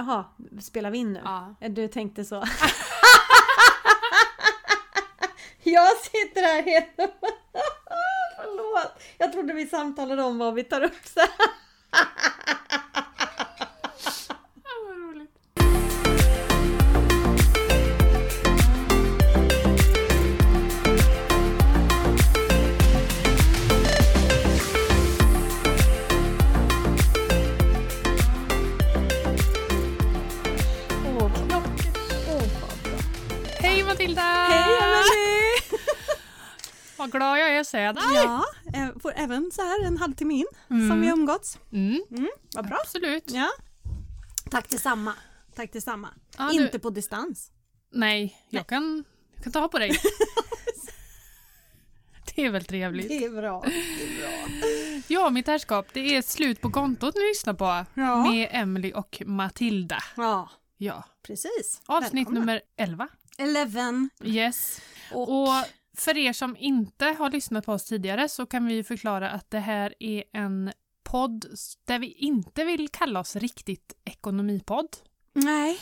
Jaha, spelar vi in nu? Ja. Du tänkte så. Jag sitter här helt... Förlåt. Jag trodde vi samtalade om vad vi tar upp sen. se dig! Ja, eh, får även så här en halvtimme in Mm. som vi har umgåtts. Mm, Mm, vad bra. absolut. Ja. Tack detsamma. Tack detsamma. Ja, du- Inte på distans. Nej, jag Nej. kan, jag kan ta på dig. det är väl trevligt. Det är bra. Det är bra. Ja, mitt herrskap, det är slut på kontot ni lyssnar på Ja. med Emily och Matilda. Ja, Ja. precis. Avsnitt Välkomna. nummer 11. 11. Yes. Och, Och för er som inte har lyssnat på oss tidigare så kan vi förklara att det här är en podd där vi inte vill kalla oss riktigt ekonomipodd. nej,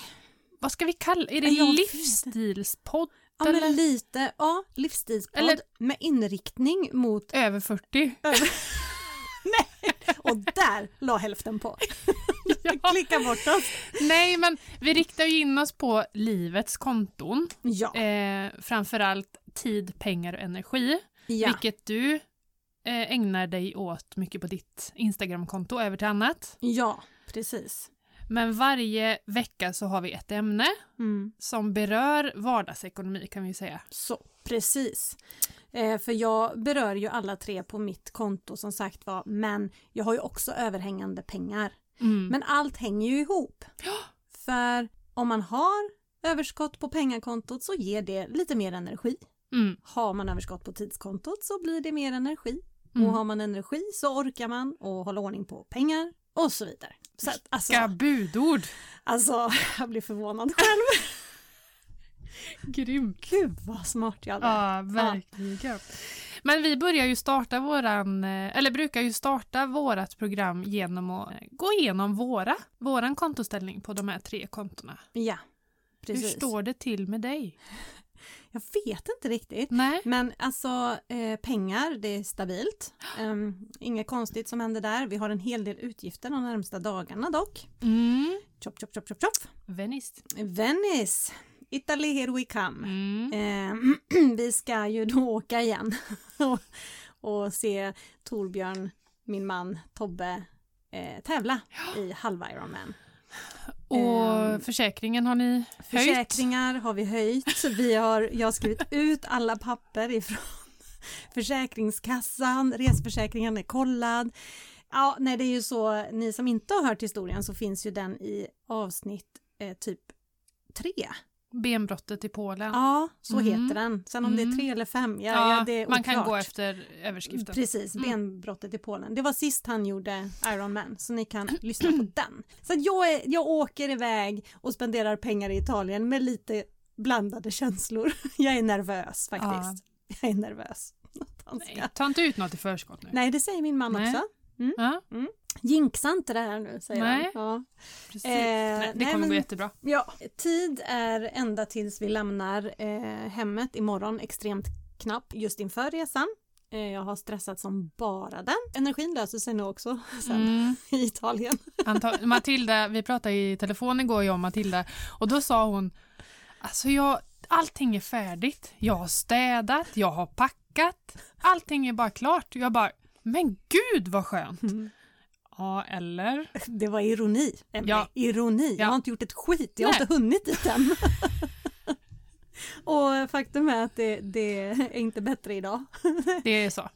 Vad ska vi kalla Är det vet livsstilspodd ja, eller men lite, ja, livsstilspodd Eller- med inriktning mot, över 40? och där la hälften på. Ja. Klicka bort oss. Nej, men vi riktar ju in oss på livets konton. Ja, Eh, framförallt tid, pengar och energi. ja. Vilket du eh, ägnar dig åt mycket på ditt Instagramkonto över till annat. ja, precis. Men varje vecka så har vi ett ämne Mm. som berör vardagsekonomi kan vi säga. Så, precis. Eh, för jag berör ju alla tre på mitt konto som sagt var, men jag har ju också överhängande pengar. Mm. Men allt hänger ju ihop. För om man har överskott på pengakontot så ger det lite mer energi. Mm. Har man överskott på tidskontot så blir det mer energi. Mm. Och har man energi så orkar man och hålla ordning på pengar och så vidare. Så att, alltså, Vilka budord! alltså, jag blir förvånad själv. Grymt! Gud vad smart jag är. Ja, verkligen. Men vi börjar ju starta våran, eh, eller brukar ju starta vårat program genom att eh, gå igenom våra, våran kontoställning på de här tre kontona. Ja, precis. Hur står det till med dig? Jag vet inte riktigt. Nej. Men alltså eh, pengar, det är stabilt. Um, inget konstigt som händer där. Vi har en hel del utgifter de närmsta dagarna dock. Mm. Chop, chop, chop, chop, chop. Venice. Venice, Italy here we come. Mm. Eh, vi ska ju då åka igen och, och se Torbjörn, min man Tobbe, eh, tävla i halva Ironman. Och Ehm, försäkringen har ni höjt? Försäkringar har vi höjt. Vi har, jag har skrivit ut alla papper ifrån Försäkringskassan, resförsäkringen är kollad. Ja, nej det är ju så, ni som inte har hört historien så finns ju den i avsnitt eh, typ tre. Benbrottet i Polen. Ja, så Mm. heter den. Sen om det är Mm. tre eller fem, ja, Ja, ja, det är man kan gå oklart. efter överskriften. Precis, Mm. benbrottet i Polen. Det var sist han gjorde Iron Man, så ni kan lyssna på den. Så jag, är, jag åker iväg och spenderar pengar i Italien med lite blandade känslor. Jag är nervös faktiskt. Jag är nervös. Nej, ta inte ut något i förskott nu. Nej, det säger min man Nej. också. Ja, Jinxa inte det här nu, säger Nej. han. Ja. precis. Eh, nej, det nej, kommer men- gå jättebra. ja, tid är ända tills vi lämnar eh, hemmet imorgon extremt knapp just inför resan. Eh, jag har stressat som bara den. Energin löser sig nog också sen Mm. i Italien. Anta- Matilda, vi pratade i telefon igår jag och Matilda och då sa hon Alltså jag, allting är färdigt. Jag har städat, jag har packat. Allting är bara klart. Jag bara, men gud vad skönt. Ja, eller? Det var ironi. Emelie. Ja. Ironi. Jag Ja. har inte gjort ett skit. Jag har Nej. inte hunnit dit än. Och faktum är att det, det är inte bättre idag. Det är så.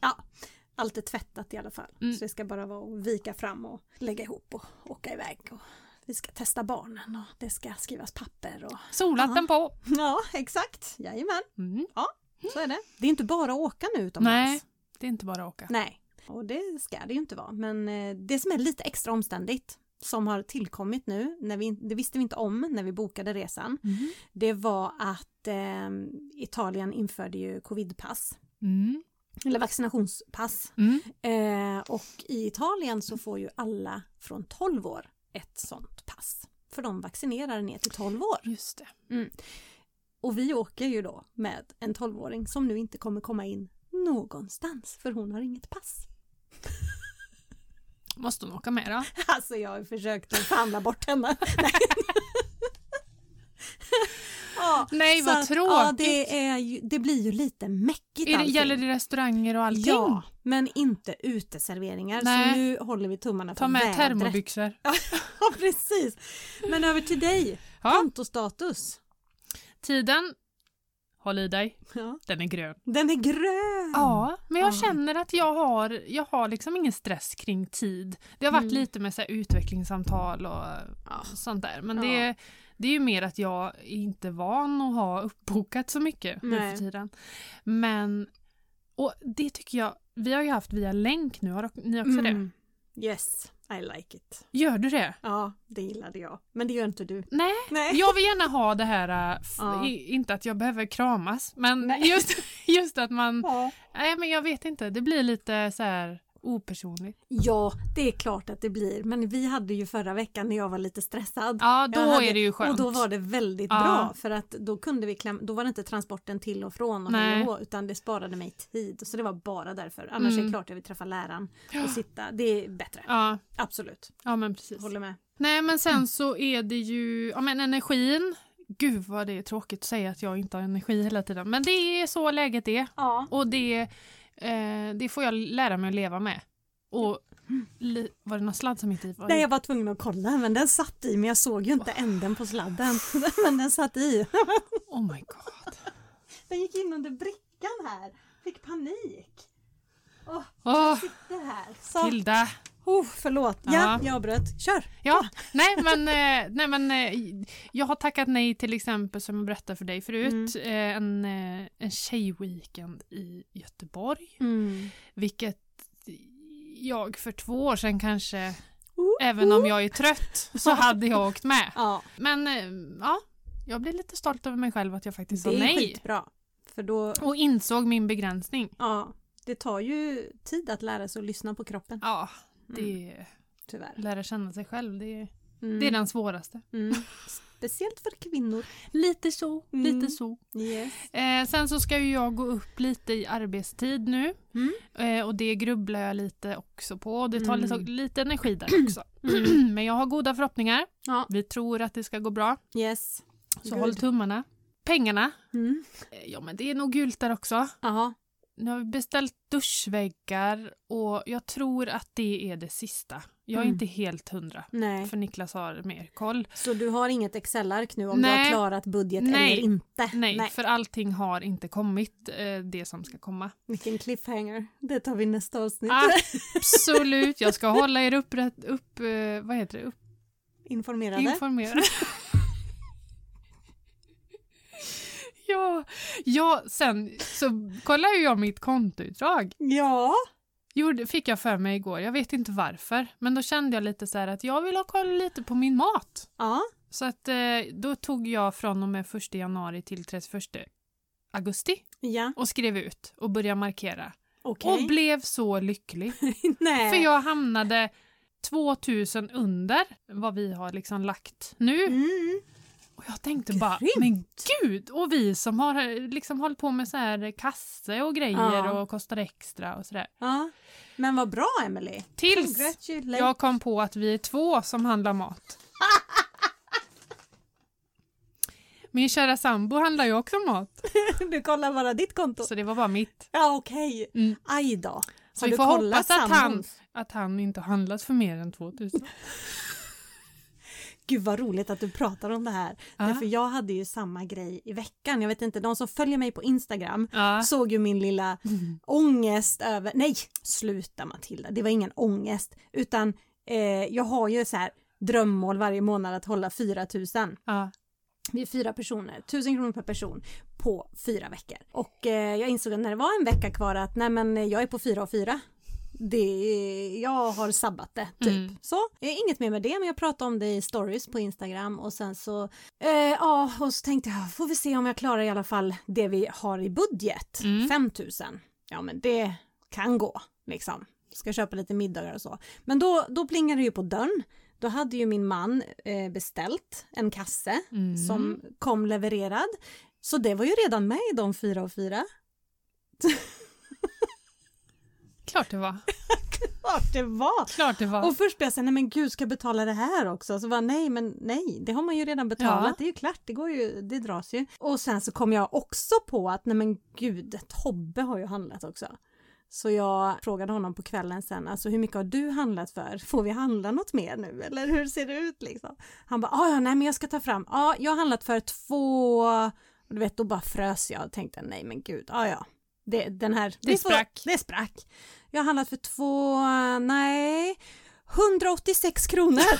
Allt är tvättat i alla fall. Mm. Så det ska bara vara att vika fram och lägga ihop och åka iväg. Och vi ska testa barnen och det ska skrivas papper. Och... Solhatten på. Ja, exakt. Jajamän, Mm. så är det. Det är inte bara att åka nu utomlands. Nej, det är inte bara att åka. Nej, och det ska det ju inte vara. Men eh, det som är lite extra omständigt som har tillkommit nu, när vi, det visste vi inte om när vi bokade resan, Mm. det var att eh, Italien införde ju covidpass, Mm. eller vaccinationspass. Mm. Eh, och i Italien så får ju alla från 12 år ett sånt pass. för de vaccinerar ner till 12 år. Just det. Och vi åker ju då med en 12-åring som nu inte kommer komma in någonstans för hon har inget pass. Måste hon åka med då? Alltså jag har försökt att förhandla bort henne. ja, Nej, vad att, tråkigt. Ja, det, är ju, det blir ju lite mäckigt det, allting. gäller det restauranger och allting? Ja, men inte uteserveringar. Nej. Så nu håller vi tummarna Ta för med vädret. termobyxor. Ja, precis. Men över till dig. Ja. Kontostatus. Tiden, håll i dig, Ja. den är grön. Den är grön. Ja, men jag Ja. känner att jag har, jag har liksom ingen stress kring tid. Det har varit Mm. lite med så utvecklingssamtal och Ja. sånt där. Men Ja. det, det är ju mer att jag är inte van att ha uppbokat så mycket nu för tiden. Men, och det tycker jag, vi har ju haft via länk nu, har ni också det? Mm. Yes, I like it. Gör du det? Ja, det gillade jag. Men det gör inte du. Nej, Nej. jag vill gärna ha det här, äh, Ja. inte att jag behöver kramas, men Nej. just, just att man, Ja. nej men jag vet inte, det blir lite så här opersonligt. ja, det är klart att det blir. Men vi hade ju förra veckan när jag var lite stressad. Ja, då hade- är det ju skönt. Och då var det väldigt Ja. bra för att då kunde vi kläm- då var det inte transporten till och från och Nej. och utan det sparade mig tid. Så det var bara därför. Annars är Mm. det klart jag vill träffa läraren och sitta. Det är bättre. Ja, Absolut. ja men precis. Håller med. Nej men sen så är det ju, ja men energin, gud vad det är tråkigt att säga att jag inte har energi hela tiden, men det är så läget är Ja. och det, eh, det får jag lära mig att leva med. Och var det någon sladd som inte var i? Nej, jag var tvungen att kolla men den satt i men jag såg ju inte änden på sladden. men den satt i. Oh my god. Den gick in under brickan här. Fick panik. Åh, Åh, sitter här. Så. Tilda. Oh, förlåt. Ja, Ja. jag avbröt. Kör. Ja, nej men, eh, nej men eh, jag har tackat nej till exempel som jag berättade för dig förut, eh, en, en tjejweekend i Göteborg. Mm. Vilket jag för två år sedan kanske, Oh, även om jag är trött, så hade jag åkt med. Ja, Men ja, jag blir lite stolt över mig själv att jag faktiskt sa det är nej. skitbra. För då, Och insåg min begränsning. ja, det tar ju tid att lära sig att lyssna på kroppen. Ja, Mm, det tyvärr. lära känna sig själv, det, Mm. det är den svåraste. Mm. Speciellt för kvinnor. Lite så, Mm. lite så. Yes. Eh, sen så ska ju jag gå upp lite i arbetstid nu Mm. eh, och det grubblar jag lite också på. Det tar Mm. lite, lite energi där också. Mm. Men jag har goda förhoppningar. Ja. Vi tror att det ska gå bra. Yes. Så Good. håll tummarna. Pengarna, Mm. eh, ja men det är nog gult där också. Jaha. Nu har vi beställt duschväggar och jag tror att det är det sista. Jag är Mm. inte helt hundra. Nej. För Niklas har mer koll. Så du har inget Excel-ark nu om du Nej. har klarat budget Nej. eller inte? Nej, för allting har inte kommit eh, det som ska komma. Vilken cliffhanger. Det tar vi nästa avsnitt. Absolut, jag ska hålla er upprätt, upp, eh, vad heter det, upp, Informerade. informerade. ja, ja, sen så kollar ju jag mitt kontoutdrag. ja. Gjorde, fick jag för mig igår, jag vet inte varför. Men då kände jag lite så här att jag vill ha koll lite på min mat. Ja. Så att eh, då tog jag från och med 1 januari till 31 augusti Ja. och skrev ut och började markera. Okej. Och blev så lycklig. Nej. För jag hamnade 2000 under vad vi har liksom lagt nu. Mm. Och jag tänkte bara, Grymt. men gud! Och vi som har liksom hållit på med så här kasse och grejer Ja. och kostar extra och sådär. Ja. Men vad bra Emily. Tills jag kom på att vi är två som handlar mat. Min kära sambo handlar ju också mat, Du kollar bara ditt konto. så det var bara mitt. Ja okej. Mm. Aj då. Så vi får hoppas att han, att han inte har handlat för mer än 2000. Gud vad roligt att du pratar om det här. Ja. Därför jag hade ju samma grej i veckan. Jag vet inte, de som följer mig på Instagram Ja. såg ju min lilla Mm. ångest över, nej sluta Matilda, det var ingen ångest utan eh, jag har ju så här drömmål varje månad att hålla 4000. Ja. Vi är fyra personer, 1000 kronor per person på fyra veckor. Och eh, jag insåg när det var en vecka kvar att nej men jag är på fyra och fyra. Det, jag har sabbat det, typ. Mm. Så, inget mer med det, men jag pratade om det i stories på Instagram och sen så, eh, ja, och så tänkte jag, får vi se om jag klarar i alla fall det vi har i budget, Mm. 5000. Ja, men det kan gå, liksom. Ska köpa lite middagar och så. Men då, då plingar det ju på dörren. då hade ju min man eh, beställt en kasse Mm. som kom levererad. Så det var ju redan med i de fyra och fyra. Klart det var. Klart det var! Klart det var. Och först blev jag såhär, nej men gud ska jag betala det här också? Så var nej men nej, det har man ju redan betalat, Ja. det är ju klart, det går ju, det dras ju. Och sen så kom jag också på att nej men gud, Tobbe har ju handlat också. Så jag frågade honom på kvällen sen, alltså hur mycket har du handlat för? Får vi handla något mer nu eller hur ser det ut liksom? Han bara, "Ah, ja nej men jag ska ta fram, ja jag har handlat för två, du vet då bara frös jag och tänkte nej men gud, ja ja. Det, den här, Det får- sprack. Det sprack. Jag har handlat för två, nej, 186 kronor.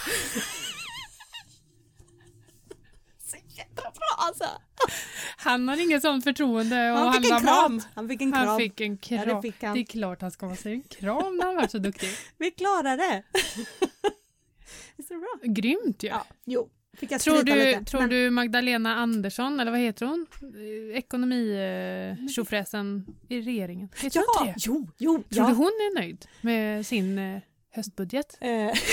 Så jävla bra alltså. Han har inget sånt förtroende och Han fick en handla kram. mat. Han fick en kram. Han fick en kram. Ja, det fick han. Det är klart han ska vara sig en kram när han var så duktig. Vi klarade det. Visst är det bra? Grymt ju. Ja, jo. Tror, du, lite. tror men- du Magdalena Andersson, eller vad heter hon? Ekonomitjofräsen i regeringen. Heter Ja, det? jo, jo. Tror ja. du hon är nöjd med sin eh, höstbudget? Eh,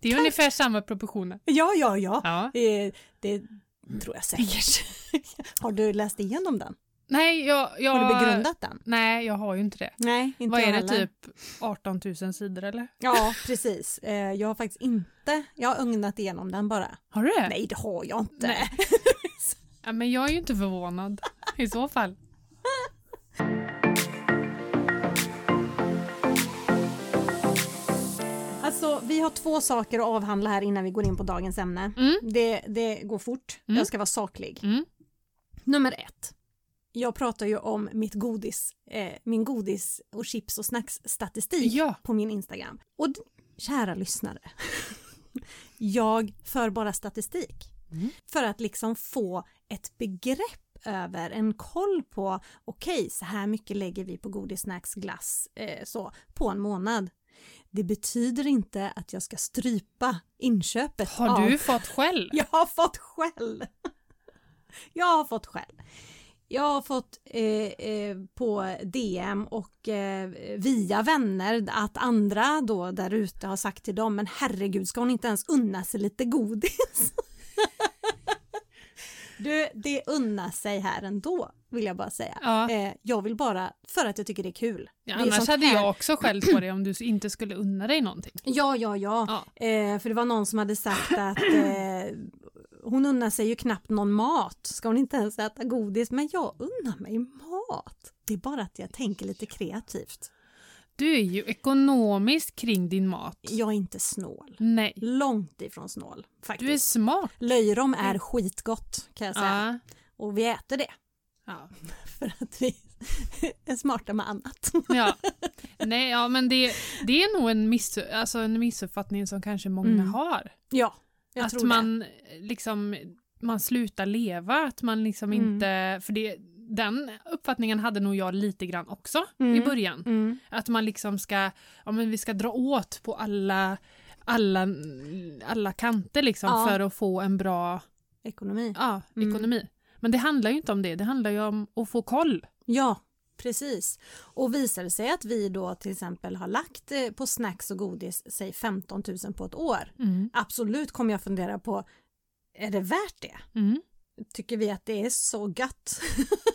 Det är ungefär samma proportioner. ja, ja, ja. Ja. Eh, det tror jag säkert. Har du läst igenom den? Nej, jag, jag... Har du begrundat den? Nej, jag har ju inte det. Nej, inte Vad är det, heller. typ 18 000 sidor eller? Ja, precis. Eh, jag har faktiskt inte, jag har ögnat igenom den bara. Har du det? Nej, det har jag inte. Nej. Ja, men jag är ju inte förvånad i så fall. Alltså, vi har två saker att avhandla här innan vi går in på dagens ämne. Mm. Det, det går fort. Mm. Jag ska vara saklig. Mm. Nummer ett. Jag pratar ju om mitt godis, eh, min godis och chips och snacks statistik Ja. på min Instagram. Och kära lyssnare, jag för bara statistik Mm. för att liksom få ett begrepp över, en koll på okej, så här mycket lägger vi på godis, snacks, glass eh, så på en månad. Det betyder inte att jag ska strypa inköpet Har av du fått skäll? jag har fått skäll. Jag har fått skäll. Jag har fått eh, eh, på DM och eh, via vänner att andra då där ute har sagt till dem men herregud ska hon inte ens unna sig lite godis? du, det unnar sig här ändå vill jag bara säga. Ja. Eh, jag vill bara för att jag tycker det är kul. Ja, Det är annars hade jag också skällt på dig om du inte skulle unna dig någonting. Ja, ja, ja. Ja. Eh, för det var någon som hade sagt att eh, hon unnar sig ju knappt någon mat. Ska hon inte ens äta godis? Men jag unnar mig mat. Det är bara att jag tänker lite kreativt. Du är ju ekonomisk kring din mat. Jag är inte snål. Nej, Långt ifrån snål du är faktiskt. smart. Löjrom är skitgott kan jag säga. Ja. Och vi äter det Ja. för att vi är smarta med annat. Ja. Nej, ja, men det, det är nog en, miss, alltså en missuppfattning som kanske många Mm. har. Ja, jag att tror det. man liksom man slutar leva, att man liksom Mm. inte, för det, den uppfattningen hade nog jag lite grann också i Mm. början. Mm. Att man liksom ska, ja men vi ska dra åt på alla, alla, alla kanter liksom Ja. för att få en bra Ekonomi. ja, Mm. ekonomi. Men det handlar ju inte om det, det handlar ju om att få koll. Ja, precis. Och visar det sig att vi då till exempel har lagt eh, på snacks och godis, säg 15 000 på ett år. Absolut kommer jag fundera på, är det värt det? Mm. Tycker vi att det är så gött?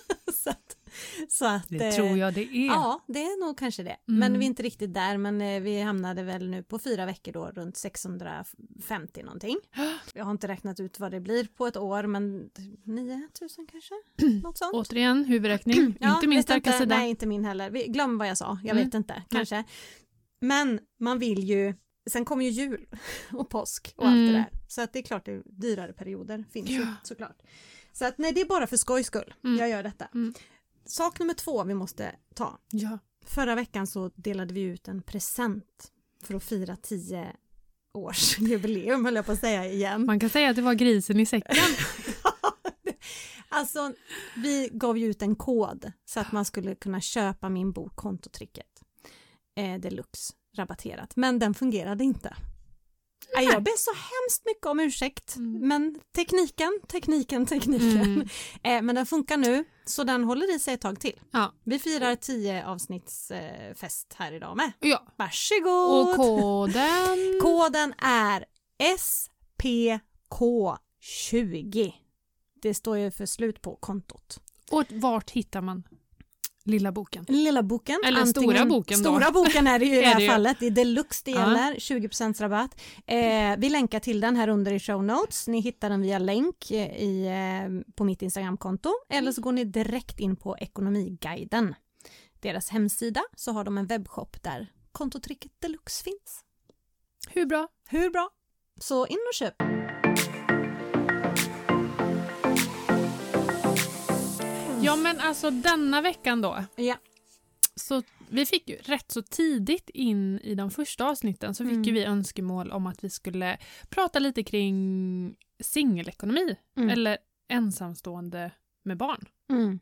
så att, Det eh, tror jag det är. Ja, det är nog kanske det. Mm. Men vi är inte riktigt där, men eh, vi hamnade väl nu på fyra veckor då runt 650 någonting. Jag har inte räknat ut vad det blir på ett år, men 9000 kanske? Något sånt. Återigen, huvudräkning, inte min starka inte. sida. Nej, inte min heller. Vi- Glöm vad jag sa, jag Mm. vet inte, kanske. Men man vill ju, sen kommer ju jul och påsk och allt Mm. det där. Så att det är klart det är dyrare perioder finns ju Ja. såklart. Så att nej, det är bara för skojs skull Mm. jag gör detta. Mm. Sak nummer två vi måste ta. Ja. Förra veckan så delade vi ut en present för att fira 10 års jubileum höll jag på att säga igen. Man kan säga att det var grisen i säcken. Alltså, vi gav ju ut en kod så att man skulle kunna köpa min bok Kontotricket eh, deluxe rabatterat, men den fungerade inte. Nej, Jag ber så hemskt mycket om ursäkt, Mm. men tekniken, tekniken, tekniken. Mm. Eh, men den funkar nu, så den håller i sig ett tag till. Ja. Vi firar 10 avsnittsfest eh, här idag med. ja. Varsågod! Och koden? Koden är SPK20. Det står ju för slut på kontot. Och vart hittar man lilla boken? Lilla boken. Eller stora boken då. Stora boken är det ju i det Är här fallet. Det är deluxe det Ja. gäller. 20% rabatt. Eh, vi länkar till den här under i show notes. Ni hittar den via länk eh, i, eh, på mitt Instagramkonto. Eller så går ni direkt in på Ekonomiguiden. Deras hemsida så har de en webbshop där kontotricket deluxe finns. Hur bra? Hur bra? Så in och köp. Ja men alltså denna veckan då. Ja. Så vi fick ju rätt så tidigt in i de första avsnitten så fick Mm. ju vi önskemål om att vi skulle prata lite kring singelekonomi Mm. eller ensamstående med barn. Mm.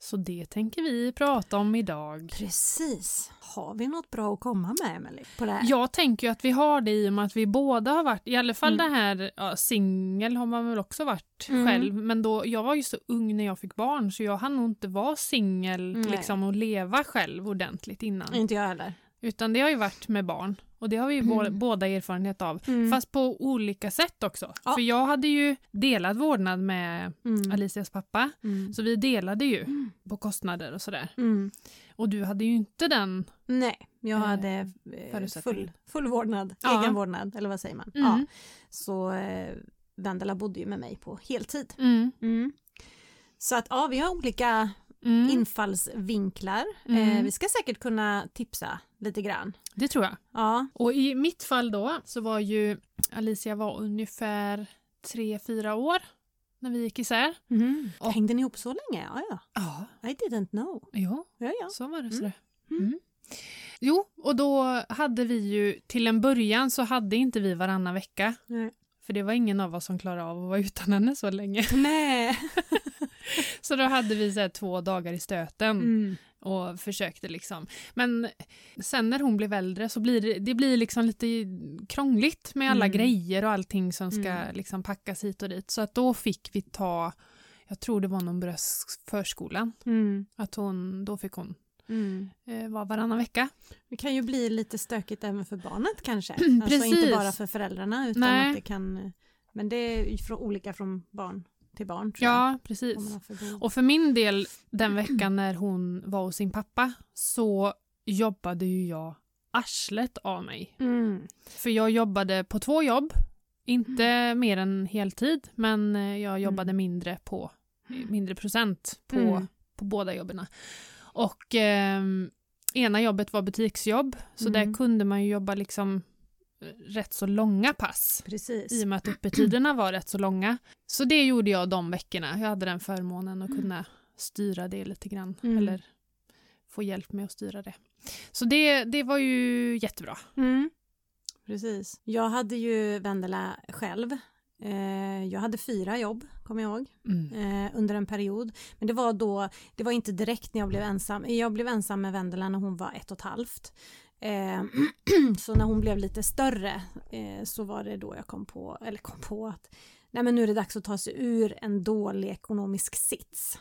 Så det tänker vi prata om idag. Precis. Har vi något bra att komma med Emelie på det här? Jag tänker ju att vi har det i och med att vi båda har varit, i alla fall Mm. det här, ja, singel har man väl också varit Mm. själv, men då, jag var ju så ung när jag fick barn så jag hann nog inte vara singel liksom och leva själv ordentligt innan. Inte jag heller. Utan det har ju varit med barn och det har vi ju Mm. båda erfarenhet av. Mm. Fast på olika sätt också. Ja. För jag hade ju delad vårdnad med Mm. Alicias pappa. Mm. Så vi delade ju Mm. på kostnader och sådär. Mm. Och du hade ju inte den. Nej, jag Eh, hade eh, full, full vårdnad, Ja. egen vårdnad, eller vad säger man? Ja. Så eh, Vendela bodde ju med mig på heltid. Så att ja, vi har olika infallsvinklar. Eh, vi ska säkert kunna tipsa lite grann. Det tror jag. Ja, Och i mitt fall då så var ju Alicia var ungefär tre, fyra år när vi gick isär. mm. Och- hängde ni ihop så länge? Ja, ja. Ja, I didn't know. ja Ja, ja. så var det. Mm. Så det. Mm. Mm. Jo, och då hade vi ju till en början så hade inte vi varannan vecka. Nej. För det var ingen av oss som klarade av att vara utan henne så länge. Nej. Så då hade vi så två dagar i stöten Mm. Och försökte liksom. Men sen när hon blev äldre så blir det, det blir liksom lite krångligt med alla Mm. grejer och allting som ska Mm. liksom packas hit och dit. Så att då fick vi ta, jag tror det var någon bröst förskolan, Mm. att hon, då fick hon Mm. eh, vara varannan vecka. Det kan ju bli lite stökigt även för barnet kanske. Alltså Precis. inte bara för föräldrarna utan Nej. att det kan Men det är från, olika från barn till barn. Ja, precis. Och för min del, den veckan när hon var hos sin pappa, så jobbade ju jag arslet av mig. Mm. För jag jobbade på två jobb, inte mer än heltid, men eh, jag jobbade mindre på mindre procent på, Mm. på båda jobben. Och ehm, ena jobbet var butiksjobb, så Mm. där kunde man ju jobba liksom eh, rätt så långa pass Precis. i och med att öppettiderna var rätt så långa. Så det gjorde jag de veckorna. Jag hade den förmånen att kunna styra det lite grann. Mm. Eller få hjälp med att styra det. Så det, det var ju jättebra. Mm. Precis. Jag hade ju Vendela själv. Eh, jag hade fyra jobb, kommer jag ihåg, eh, under en period. Men det var då, det var inte direkt när jag blev ensam. Jag blev ensam med Vendela när hon var ett och ett halvt. Eh, så när hon blev lite större eh, så var det då jag kom på, eller kom på att nej men nu är det dags att ta sig ur en dålig ekonomisk sits.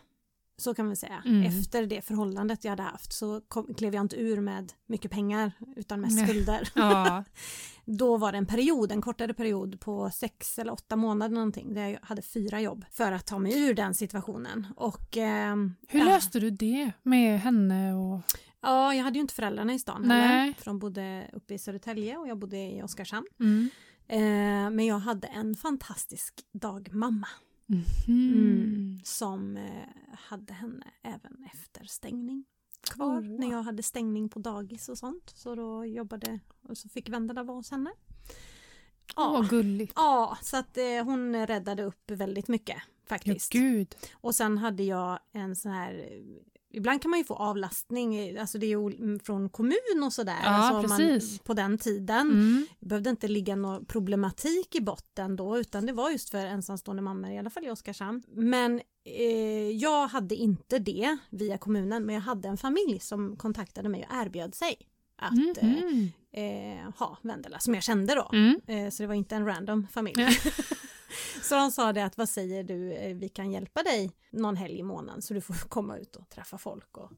Så kan man säga. Mm. Efter det förhållandet jag hade haft så kom, klev jag inte ur med mycket pengar utan Nej. skulder. Ja, Då var det en period, en kortare period på sex eller åtta månader någonting där jag hade fyra jobb för att ta mig ur den situationen. Och, ehm, hur ja, löste du det med henne? Och... Ja, jag hade ju inte föräldrarna i stan Nej. heller, för de bodde uppe i Södertälje och jag bodde i Oskarshamn. Mm. Eh, men jag hade en fantastisk dagmamma Mhm. Mm. som eh, hade henne även efter stängning kvar Åh. när jag hade stängning på dagis och sånt. Så då jobbade och så fick Vendela vara hos henne. Åh, gulligt. Ja, så att eh, hon räddade upp väldigt mycket Ja, faktiskt. gud. och sen hade jag en sån här eh, Ibland kan man ju få avlastning, eh, alltså det är ju ol- från kommun och sådär. Ja, alltså. Man, på den tiden. Mm. Behövde inte ligga någon problematik i botten då utan det var just för ensamstående mammor i alla fall i Oskarshamn. Men eh, jag hade inte det via kommunen men jag hade en familj som kontaktade mig och erbjöd sig att eh, Mhm. eh, ha Vendela som jag kände då. Mm. Eh, så det var inte en random familj. så de sa det att vad säger du, eh, vi kan hjälpa dig någon helg i månaden så du får komma ut och träffa folk. Och...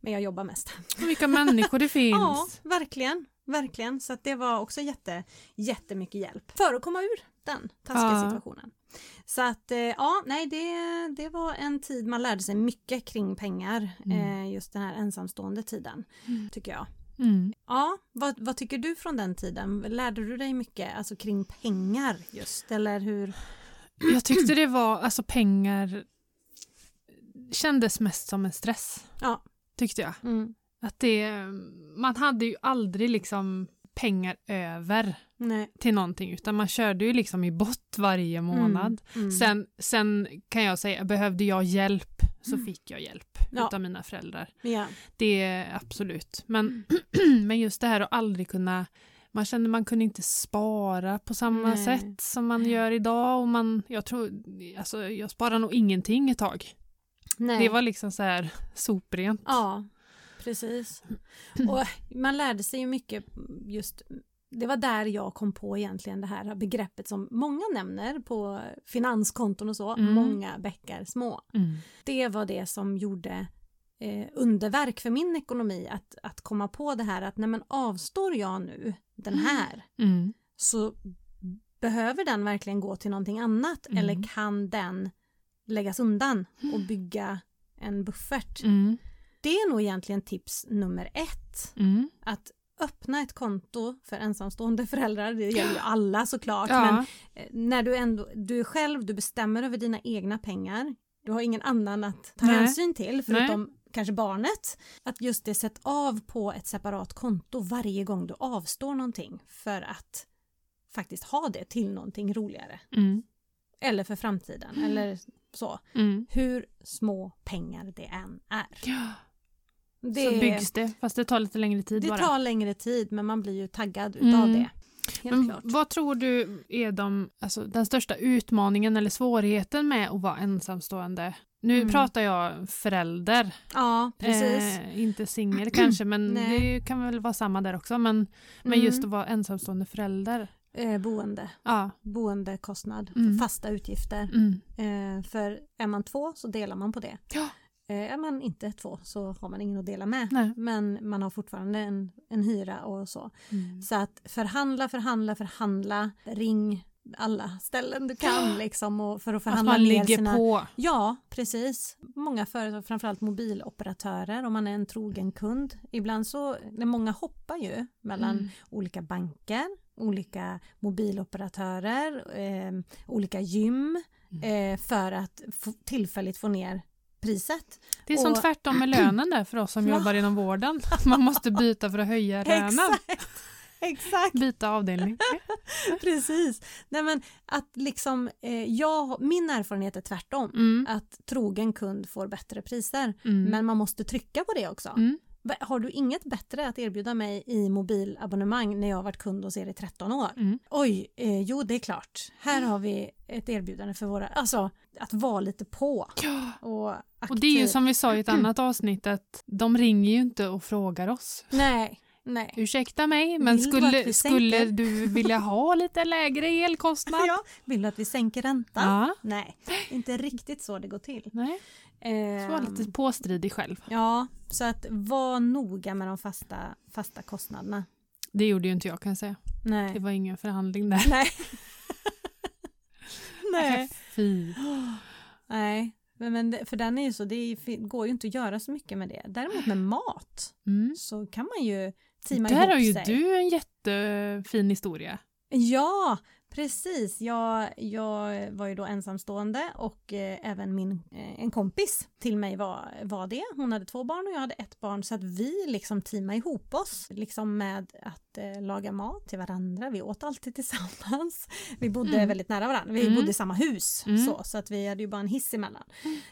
Men jag jobbar mest. Vilka människor det finns. Ja, verkligen. Verkligen, så att det var också jätte, jättemycket hjälp för att komma ur den taskiga Ja. situationen. Så att eh, ja, nej det, det var en tid man lärde sig mycket kring pengar, Mm. eh, just den här ensamstående tiden, Mm. tycker jag. Mm. Ja, vad, vad tycker du från den tiden? Lärde du dig mycket alltså kring pengar just, eller hur? Jag tyckte det var, alltså pengar kändes mest som en stress. Ja. Tyckte jag. Mm. Att det, man hade ju aldrig liksom pengar över Nej. till någonting utan man körde ju liksom i bott varje månad. Mm. Sen, sen kan jag säga, behövde jag hjälp så Mm. fick jag hjälp Ja. utav mina föräldrar. Ja. Det är absolut. Men, Mm. men just det här att aldrig kunna man kände man kunde inte spara på samma Nej. sätt som man gör idag och man, jag tror, alltså jag sparar nog ingenting ett tag. Nej. Det var liksom så här soprent. Ja, precis. Och man lärde sig ju mycket just det var där jag kom på egentligen det här begreppet som många nämner på finanskonton och så, Mm. många bäckar små. Mm. Det var det som gjorde eh, underverk för min ekonomi att, att komma på det här att nej men avstår jag nu den här Mm. så behöver den verkligen gå till någonting annat Mm. eller kan den läggas undan och bygga en buffert. Mm. Det är nog egentligen tips nummer ett. Mm. Att öppna ett konto för ensamstående föräldrar, det gäller ju alla såklart, Ja. men eh, när du ändå, du är själv, du bestämmer över dina egna pengar, du har ingen annan att ta Nej. hänsyn till förutom kanske barnet, att just det sätt av på ett separat konto varje gång du avstår någonting för att faktiskt ha det till någonting roligare. Mm. Eller för framtiden, eller så. Mm. Hur små pengar det än är. Ja. Det, Så byggs det, fast det tar lite längre tid det bara. tar längre tid men man blir ju taggad utav Mm. det. Vad tror du är de, alltså, den största utmaningen eller svårigheten med att vara ensamstående? Nu Mm. pratar jag förälder, Ja, precis. eh, inte singel kanske, men det kan väl vara samma där också. Men, men just att vara ensamstående förälder. eh, boende, Ja. boendekostnad, Mm. fasta utgifter. Mm. Eh, för är man två så delar man på det. Ja. Eh, är man inte två så har man ingen att dela med. Nej. Men man har fortfarande en, en hyra och så. Mm. Så att förhandla, förhandla, förhandla. Ring alla ställen du kan liksom och för att Att förhandla man ner ligger sina... på. Ja, precis. Många företag, framförallt mobiloperatörer, om man är en trogen kund. Ibland så, många hoppar ju mellan Mm. olika banker, olika mobiloperatörer, eh, olika gym Mm. eh, för att tillfälligt få ner priset. Det är som Och- tvärtom med lönen där för oss som Ja. jobbar inom vården. Man måste byta för att höja lönen. Exakt! Exakt, Byta avdelning. precis. Nej, men att liksom, eh, jag, min erfarenhet är tvärtom. Mm. Att trogen kund får bättre priser. Mm. Men man måste trycka på det också. Mm. Har du inget bättre att erbjuda mig i mobilabonnemang när jag har varit kund hos er i 13 år? Mm. Oj, eh, jo det är klart. Här har vi ett erbjudande för våra, alltså att vara lite på Ja. och aktiv. Och det är ju som vi sa i ett annat avsnitt att de ringer ju inte och frågar oss. Nej, nej. Ursäkta mig, men Vill du skulle, skulle du vilja ha lite lägre elkostnad? Ja. Vill du att vi sänker räntan? Ja. Nej, inte riktigt så det går till. Nej, så var Ehm, lite påstridig själv. Ja, så att var noga med de fasta, fasta kostnaderna. Det gjorde ju inte jag kan jag säga. Det Nej. var ingen förhandling där. Nej. Nej. Fy. Nej. Men, men det, för den är ju så, det går ju inte att göra så mycket med det. Däremot med mat Mm. så kan man ju teama Där ihop har ju sig. du en jättefin historia. Ja, precis. Jag, jag var ju då ensamstående och eh, även min, eh, en kompis till mig var, var det. Hon hade två barn och jag hade ett barn så att vi liksom teamade ihop oss liksom med att eh, laga mat till varandra. Vi åt alltid tillsammans. Vi bodde Mm. väldigt nära varandra. Vi Mm. bodde i samma hus Mm. så, så att vi hade ju bara en hiss emellan.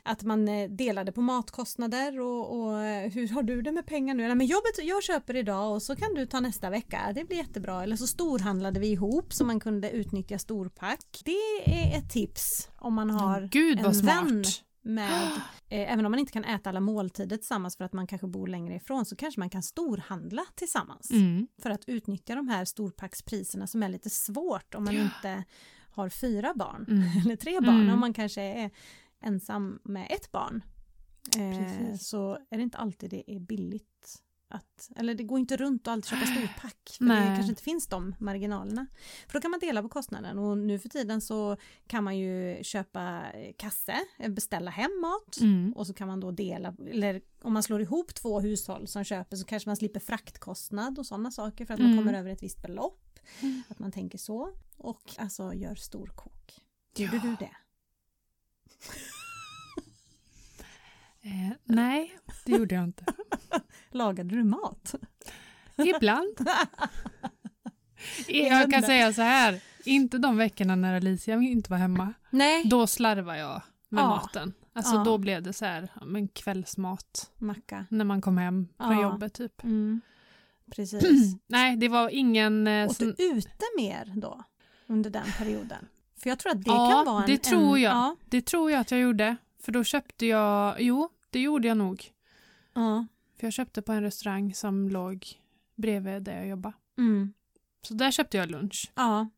Att man eh, delade på matkostnader och, och eh, hur har du det med pengar nu? Nej, men jag, jag köper idag och så kan du ta nästa vecka. Det blir jättebra. Eller så storhandlade vi ihop så man kunde utnyttja storpack. Det är ett tips om man har Gud en vän med, eh, även om man inte kan äta alla måltider tillsammans för att man kanske bor längre ifrån så kanske man kan storhandla tillsammans Mm. för att utnyttja de här storpackspriserna som är lite svårt om man Ja. inte har fyra barn Mm. eller tre barn Mm. om man kanske är ensam med ett barn. Eh, så är det inte alltid det är billigt att, eller det går inte runt att alltid köpa storpack för Nej. det kanske inte finns de marginalerna. För då kan man dela på kostnaden och nu för tiden så kan man ju köpa eh, kasse, eh, beställa hem mat Mm. och så kan man då dela, eller om man slår ihop två hushåll som köper så kanske man slipper fraktkostnad och sådana saker för att man Mm. kommer över ett visst belopp. Mm. Att man tänker så. Och alltså gör storkok. Gjorde Ja. du det? Eh, nej, det gjorde jag inte. Lagade du mat? Ibland. Jag kan säga så här, inte de veckorna när Alicia inte var hemma. Nej. Då slarvar jag med Ja. maten. Alltså Ja. då blev det så här, men kvällsmat Macka. när man kom hem från Ja. jobbet typ. Mm. Precis. Nej, det var ingen... eh, Åt du ute mer då? Under den perioden? För jag tror att det kan vara en... det tror en, jag. Ja, Det tror jag att jag gjorde. För då köpte jag, jo, det gjorde jag nog. ja. För jag köpte på en restaurang som låg bredvid där jag jobbade. Mm. Så där köpte jag lunch. Ja,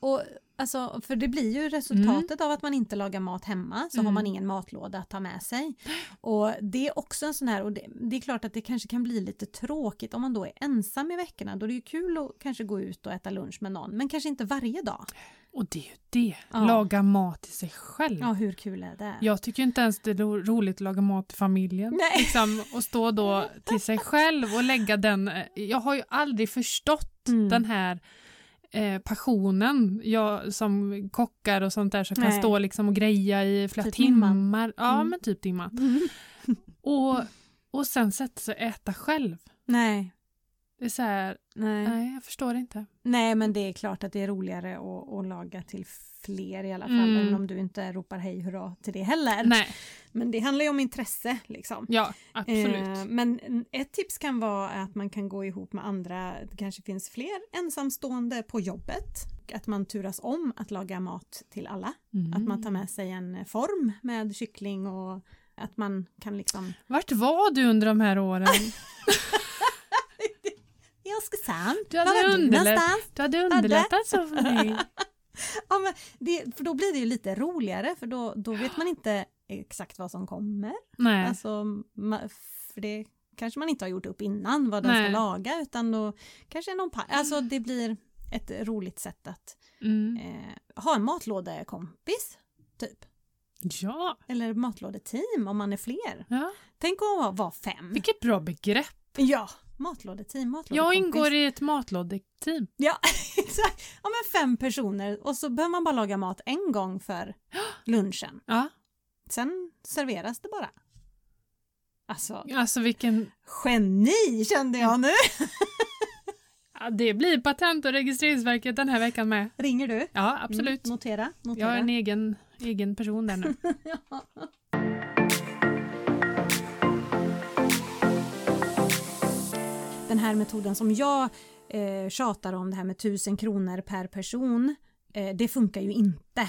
och alltså, för det blir ju resultatet av att man inte lagar mat hemma så har Mm. man ingen matlåda att ta med sig. Och det är också en sån här, och det, det är klart att det kanske kan bli lite tråkigt om man då är ensam i veckorna. Då är det ju kul att kanske gå ut och äta lunch med någon, men kanske inte varje dag. Och det är ju det, Ja. laga mat till sig själv. Ja, hur kul är det? Jag tycker inte ens det är ro- roligt att laga mat till familjen. Nej. Liksom, och stå då till sig själv och lägga den. eh, Jag har ju aldrig förstått Mm. den här eh, passionen. Jag som kockar och sånt där som kan Nej. stå liksom och greja i flera Typ timmar. timman. Ja, Mm. men typ timmar. Mm. Och, och sen sätta sig och äta själv. Nej, Det är så här, nej. nej jag förstår inte. Nej, men det är klart att det är roligare att, att laga till fler i alla fall, Mm. även om du inte ropar hej hurra till det heller. Nej, Men det handlar ju om intresse liksom. ja absolut. Eh, men ett tips kan vara att man kan gå ihop med andra, det kanske finns fler ensamstående på jobbet. Att man turas om att laga mat till alla. Mm. Att man tar med sig en form med kyckling och att man kan liksom Vart var du under de här åren? I Oskarshamn, Du hade var var du någonstans? Du hade underlättat så för mig. Ja, men det, för då blir det ju lite roligare för då, då vet man inte exakt vad som kommer. Nej. Alltså, för det kanske man inte har gjort upp innan vad den Nej. ska laga utan då kanske någon pa- Alltså det blir ett roligt sätt att Mm. eh, ha en matlådekompis typ. Ja. Eller matlådeteam om man är fler. ja, Tänk att vara fem. vilket bra begrepp. Ja, matlådeteam, matlådekompis. Jag ingår i ett matlådeteam. Ja, exakt. Ja, men fem personer och så behöver man bara laga mat en gång för lunchen. Ja, Sen serveras det bara. Alltså, alltså vilken... geni kände jag nu. Ja, det blir Patent och registreringsverket den här veckan med. Ringer du? Ja, absolut. Mm, notera. notera. Jag är en egen, egen person där nu. Den här metoden som jag eh, tjatar om, det här med tusen kronor per person, eh, det funkar ju inte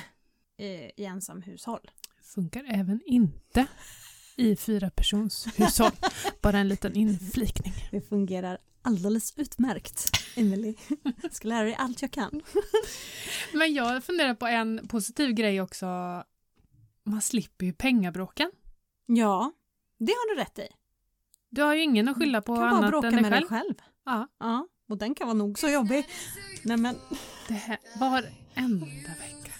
eh, i ensamhushåll. Funkar även inte i fyra persons hushåll. Bara en liten inflikning. Det fungerar alldeles utmärkt, Emily. Jag ska lära dig allt jag kan. Men jag funderar på en positiv grej också. Man slipper ju pengabråken. Ja, det har du rätt i. Du har ju ingen att skylla på Du kan bara annat bråka än dig med dig själv. själv. Ja, Ja, och den kan vara nog så jobbig. Nej men, det här, varenda vecka.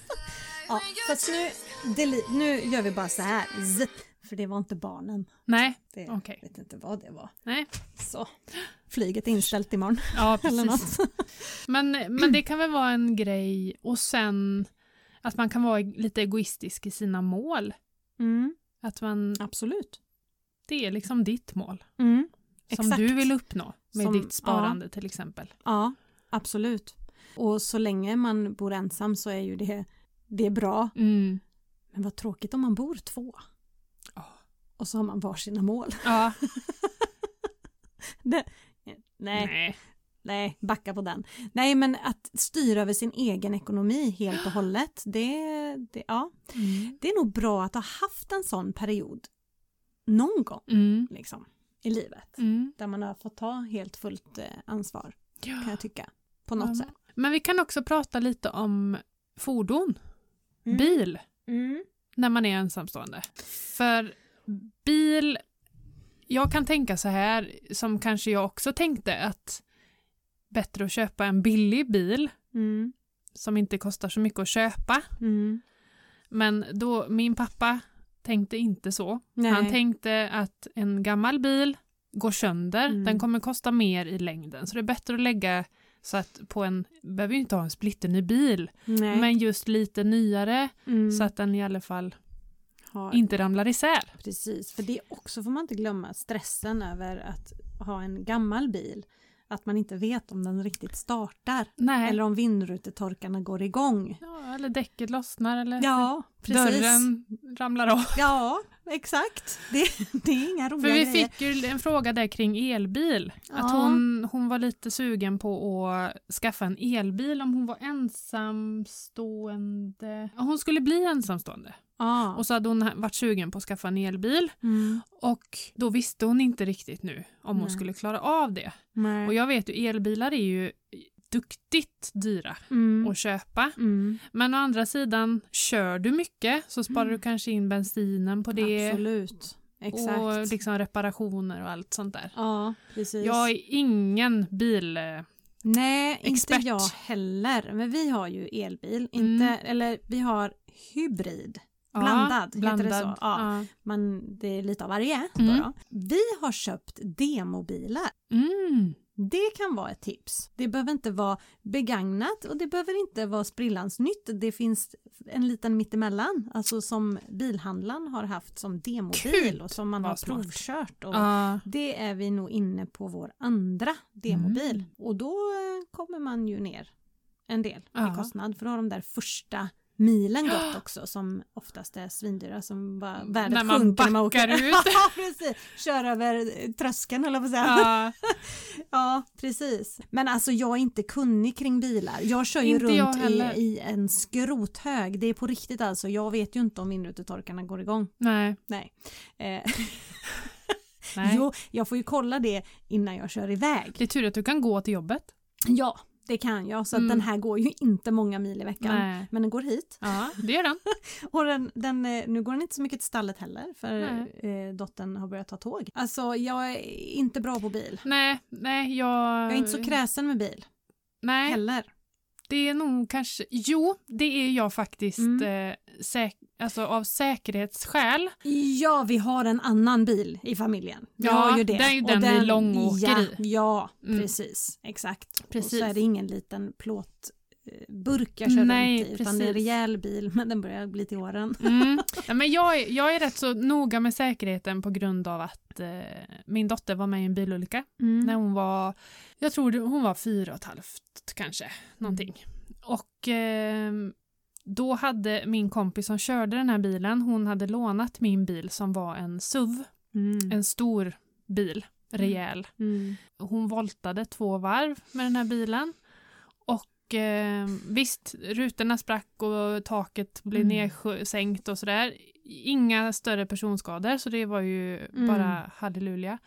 ja, fast nu, nu gör vi bara så här. Zip, för det var inte barnen. Nej, Okej. vet inte vad det var. nej. Så, flyget är inställt imorgon. Ja, precis. Men, men det kan väl vara en grej och sen att man kan vara lite egoistisk i sina mål. Mm, Att man, absolut. Det är liksom ditt mål Mm, som exakt. du vill uppnå med Som- ditt sparande till exempel. Ja, absolut. Och så länge man bor ensam så är ju det, det är bra. Mm. Men vad tråkigt om man bor två. Ja. Och så har man varsina mål. Ja, Det, nej, nej. nej, backa på den. Nej, men att styra över sin egen ekonomi helt och hållet, det, det, ja, Mm. det är nog bra att ha haft en sån period någon gång Mm. liksom, i livet. Mm. Där man har fått ta helt fullt eh, ansvar kan Ja. jag tycka. På något sätt. Men vi kan också prata lite om fordon, Mm. bil, Mm. när man är ensamstående. För bil, jag kan tänka så här, som kanske jag också tänkte, att bättre att köpa en billig bil Mm. som inte kostar så mycket att köpa. Mm. Men då, min pappa tänkte inte så. Nej. Han tänkte att en gammal bil går sönder, Mm. den kommer kosta mer i längden. Så det är bättre att lägga så att på en, behöver ju inte ha en splitterny bil, Nej. men just lite nyare Mm. så att den i alla fall Har- inte ramlar isär. Precis, för det också får man inte glömma stressen över att ha en gammal bil. Att man inte vet om den riktigt startar. Nej. Eller om vindrutetorkarna går igång. Ja, eller däcket lossnar eller Ja, precis. dörren ramlar av. Ja, exakt. Det, det är inga För roliga vi grejer. fick ju en fråga där kring elbil. Att Ja. hon, hon var lite sugen på att skaffa en elbil om hon var ensamstående. Hon skulle bli ensamstående. Ja. Och så hade hon varit sugen på att skaffa en elbil. Mm. Och då visste hon inte riktigt nu om hon Nej. skulle klara av det. Nej. Och jag vet ju, elbilar är ju duktigt dyra Mm. att köpa. Mm. Men å andra sidan, kör du mycket så sparar Mm. du kanske in bensinen på det. Absolut. Exakt. Och liksom reparationer och allt sånt där. Ja, precis. Jag är ingen bil... eh, Nej, expert. inte jag heller. Men vi har ju elbil, inte, Mm. eller vi har hybrid. Ja, Blandad, heter det blandad. så? Ja. Ja. Men det är lite av varje. Mm. Då då. Vi har köpt demobilar. Mm. Det kan vara ett tips. Det behöver inte vara begagnat och det behöver inte vara sprillans nytt. Det finns en liten mittemellan, alltså som bilhandlaren har haft som demobil Gud, och som man vad har smart. provkört. Och Ja. Det är vi nog inne på vår andra demobil Mm. och då kommer man ju ner en del Ja. i kostnad för då har de där första milen gått också som oftast är svindyra som bara värdet När man sjunker när man åker ut. ja, precis. Kör över tröskeln eller vad säga. Ja. Ja, precis. Men alltså jag är inte kunnig kring bilar. Jag kör ju Inte runt i, i en skrothög. Det är på riktigt alltså. Jag vet ju inte om vindrutetorkarna går igång. Nej. Nej. Eh, Nej. jo, jag får ju kolla det innan jag kör iväg. Det är tur att du kan gå till jobbet. Ja, det kan jag. Så att Mm. den här går ju inte många mil i veckan. Nej. Men den går hit. Ja, det gör den. Och den, den, eh, nu går den inte så mycket till stallet heller för eh, dottern har börjat ta tåg. Alltså jag är inte bra på bil. Nej, nej, jag... Jag är inte så kräsen med bil Nej, heller. det är nog kanske... Jo, det är jag faktiskt Mm. eh, säk... alltså, av säkerhetsskäl. Ja, vi har en annan bil i familjen. Vi Ja, har ju det. det är ju Och den vi långåker ja, i. Ja, Mm. precis. Exakt. Precis. Och så är det ingen liten plåtburk jag kör Nej, runt i, utan det är en rejäl bil, men den börjar bli till åren. Mm. Ja, men jag, är, jag är rätt så noga med säkerheten på grund av att eh, min dotter var med i en bilolycka Mm. när hon var, jag tror hon var fyra och ett halvt kanske, någonting. Och eh, då hade min kompis som körde den här bilen, hon hade lånat min bil som var en SUV, Mm. en stor bil, rejäl. Mm. Hon voltade två varv med den här bilen. Och eh, visst, rutorna sprack och taket blev Mm. nedsänkt och sådär. Inga större personskador, så det var ju Mm. bara halleluja.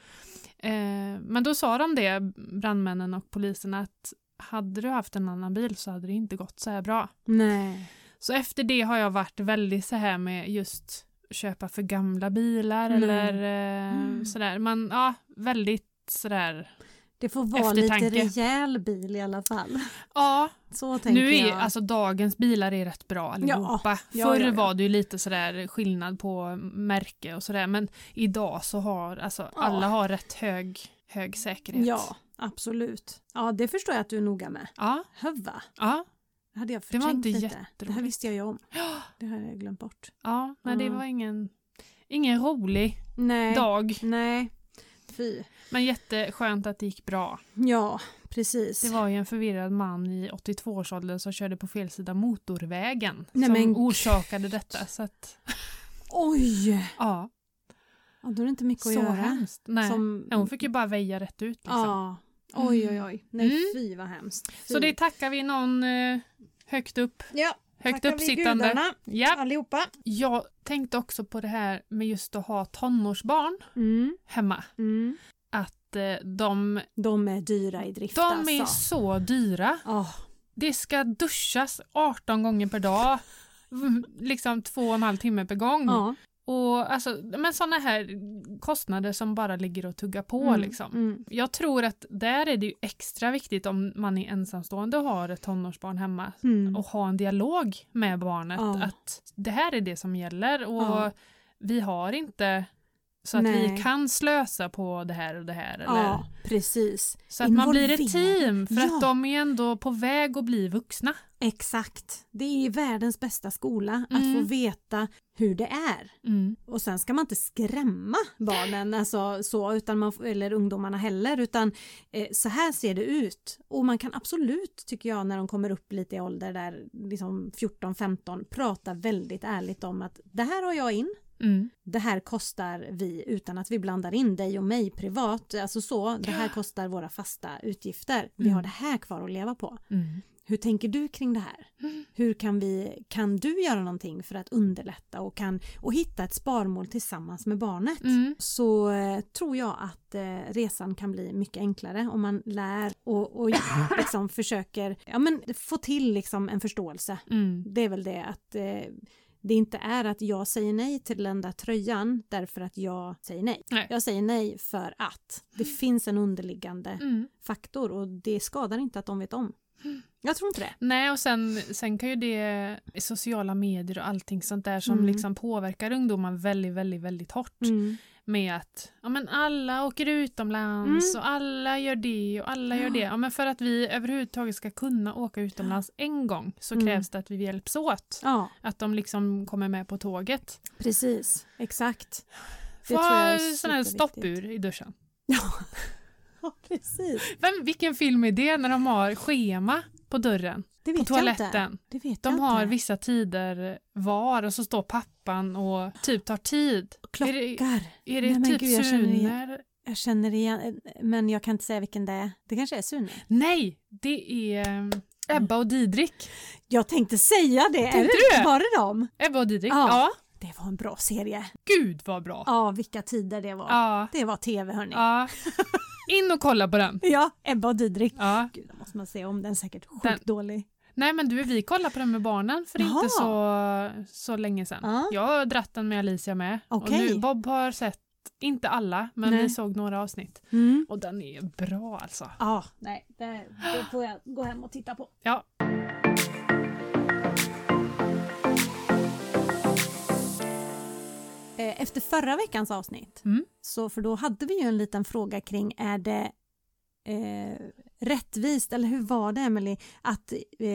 Eh, men då sa de det, brandmännen och poliserna, att hade du haft en annan bil så hade det inte gått så här bra. Nej. Så efter det har jag varit väldigt så här med just köpa för gamla bilar Nej. eller eh, Mm. sådär. Man, ja, väldigt sådär. Det får vara Eftertanke. lite rejäl bil i alla fall. Ja, Så tänker nu är jag. alltså dagens bilar är rätt bra allihopa. ja, Förr ja, ja. var det ju lite sådär skillnad på märke och sådär men idag så har alltså Ja. alla har rätt hög, hög säkerhet. Ja, absolut. Ja, det förstår jag att du är noga med. Ja, Höva. ja, Det hade jag Det var förträngt inte lite. Det här visste jag ju om. Det har jag glömt bort. ja nej, det Mm. var ingen, ingen rolig Nej. dag. Nej. Fy. Men jätteskönt att det gick bra. Ja, precis. Det var ju en förvirrad man i 82-årsåldern som körde på fel sida motorvägen Nej, som men- orsakade detta. Så att, Oj! ja, Ja, då är det inte mycket att så göra. hemskt. Nej. Som... Ja, Hon fick ju bara väja rätt ut. Liksom. Ja. Oj, oj, oj. Nej, Mm. fy vad hemskt. Fy. Så det tackar vi någon eh, högt upp, Ja, Högt Tackar vi uppsittande. gudarna Ja. allihopa. Jag tänkte också på det här med just att ha tonårsbarn Mm. hemma. Mm. Att eh, de, De är dyra i drift de alltså. är så dyra. Åh, Det ska duschas 18 gånger per dag. Mm, Liksom två och en halv timme per gång. ja. Och alltså, men sådana här kostnader som bara ligger och tuggar på Mm, liksom. Mm. Jag tror att där är det ju extra viktigt om man är ensamstående och har ett tonårsbarn hemma Mm. och ha en dialog med barnet Ja. att det här är det som gäller och Ja. vi har inte så att Nej. vi kan slösa på det här och det här. Eller, Ja, precis. så att man blir ett team för Ja. att de är ändå på väg att bli vuxna. Exakt. Det är världens bästa skola att Mm. få veta hur det är. Mm. Och sen ska man inte skrämma barnen alltså så, utan man, eller ungdomarna heller utan eh, så här ser det ut. Och man kan absolut tycker jag när de kommer upp lite i ålder där liksom 14-15 prata väldigt ärligt om att det här har jag in. Mm. Det här kostar vi utan att vi blandar in dig och mig privat. Alltså så, det här kostar våra fasta utgifter. Vi Mm. har det här kvar att leva på. Mm. Hur tänker du kring det här? Hur kan vi, kan du göra någonting för att underlätta och, kan, och hitta ett sparmål tillsammans med barnet? Mm. Så eh, tror jag att eh, resan kan bli mycket enklare om man lär och, och liksom försöker ja, men, få till liksom en förståelse. Mm. Det är väl det att eh, det inte är att jag säger nej till den där tröjan därför att jag säger nej. Nej. Jag säger nej för att det finns en underliggande Mm. faktor och det skadar inte att de vet om. Jag tror inte det. Nej, och sen, sen kan ju det sociala medier och allting sånt där som Mm. liksom påverkar ungdomar väldigt, väldigt, väldigt hårt. Med att ja, men alla åker utomlands Mm. och alla gör det och alla gör det. Ja, men för att vi överhuvudtaget ska kunna åka utomlands en gång så Mm. krävs det att vi hjälps åt. Ja, Att de liksom kommer med på tåget. precis. Exakt. Det Få sån här stoppur i duschen. Ja, precis. Vem, vilken film är det när de har schema på dörren? Det På vet jag inte. toaletten? Det vet De jag har inte. vissa tider var och så står pappan och typ tar tid. Är det, Klockar. är det Nej, typ gud, jag känner igen- Sune? Jag känner igen, men jag kan inte säga vilken det är. Det kanske är Sune. Nej, det är um, Ebba och Didrik. Jag tänkte säga det. Tänkte det? Var det dem? Ebba och Didrik, Ja. ja. Det var en bra serie. Gud vad bra. Ja, vilka tider det var. Ja. Det var tv hörni. ja. In och kolla på den. Ja, Ebba och Didrik. Ja. Gud, då måste man se om den är säkert sjukt Den- dålig. Nej men du, vi kollade på den med barnen för inte så, så länge sedan. Ja. Jag har dratt den med Alicia med. Och Okej. nu, Bob har sett, inte alla, men Nej. vi såg några avsnitt. Mm. Och den är bra alltså. Ja, nej, det, det får jag gå hem och titta på. Ja. Eh, Efter förra veckans avsnitt, Mm. så för då hade vi ju en liten fråga kring är det eh, rättvist, eller hur var det Emily, att eh,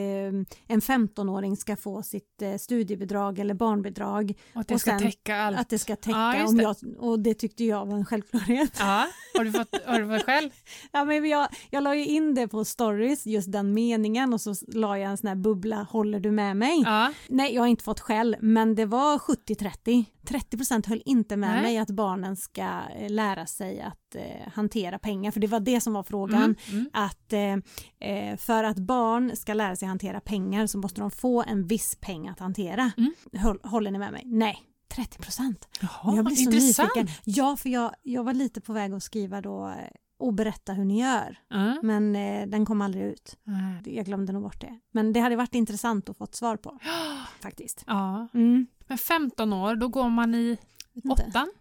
en 15-åring ska få sitt eh, studiebidrag eller barnbidrag, Och att det Och ska sen täcka allt. att det ska täcka, Ja, om det. jag, och det tyckte jag var en självklarhet. Ja, har du fått, har du fått själv? Ja, men jag, jag la ju in det på stories, just den meningen och så la jag en sån här bubbla, håller du med mig? Ja. Nej, jag har inte fått skäll, men det var 70-30. 30% höll inte med Nej. mig att barnen ska eh, lära sig att eh, hantera pengar, för det var det som var frågan. Mm, mm. Att eh, eh, för att barn ska lära sig hantera pengar så måste de få en viss peng att hantera. Mm. Håll, håller ni med mig? Nej. 30 procent. Jag blir så intressant. nyfiken. Ja, för jag, jag var lite på väg att skriva då eh, och berätta hur ni gör. Ja. Men eh, den kom aldrig ut. Nej. Jag glömde nog bort det. Men det hade varit intressant att få ett svar på. Faktiskt. Ja. Mm. Men 15 år, då går man i åttan,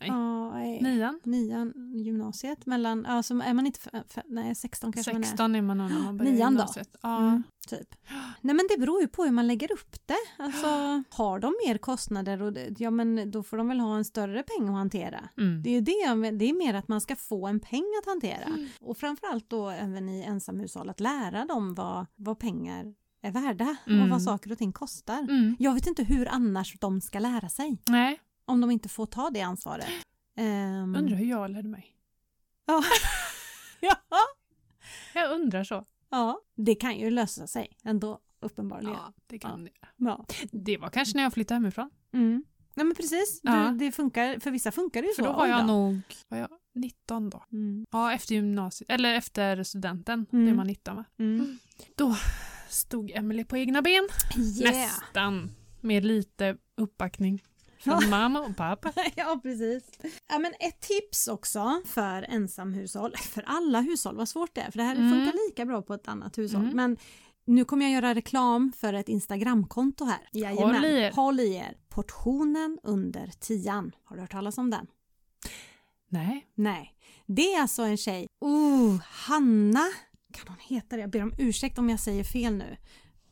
Nej. Nej. nian, Nian, gymnasiet mellan, alltså är man inte, f- f- nej 16 kanske man är. 16 är man när man börjar Nian då? gymnasiet. Ja. Mm, typ. Nej men det beror ju på hur man lägger upp det. Alltså har de mer kostnader och det, ja men då får de väl ha en större peng att hantera. Mm. Det är ju det, det är mer att man ska få en peng att hantera. Mm. Och framförallt då även i ensamhushåll att lära dem vad, vad pengar är värda och Mm. vad saker och ting kostar. Mm. Jag vet inte hur annars de ska lära sig Nej, om de inte får ta det ansvaret. Um, undrar hur jag lärde mig. Ja. ja. Jag undrar så. ja, det kan ju lösa sig ändå uppenbarligen. Ja, det kan det. Ja. Det var kanske när jag flyttade hemifrån. Mm. Nej men precis, du, Ja. det funkar, för vissa funkar det ju För så. då var jag nog var jag 19 då. Mm. Ja, efter gymnasiet, eller efter studenten. Mm. Då är man 19 va? Mm. stod Emily på egna ben. Yeah. Nästan. Med lite uppbackning från mamma och pappa. ja, precis. Ja, men ett tips också för ensamhushåll, för alla hushåll, vad svårt det är, för det här Mm. funkar lika bra på ett annat hushåll. Mm. Men nu kommer jag göra reklam för ett Instagramkonto här. Jajamän. Håll i er. Håll i er. Portionen under tian. Har du hört talas om den? Nej. Nej. Det är alltså en tjej, oh, Hanna, kan hon heta det? Jag ber om ursäkt om jag säger fel nu.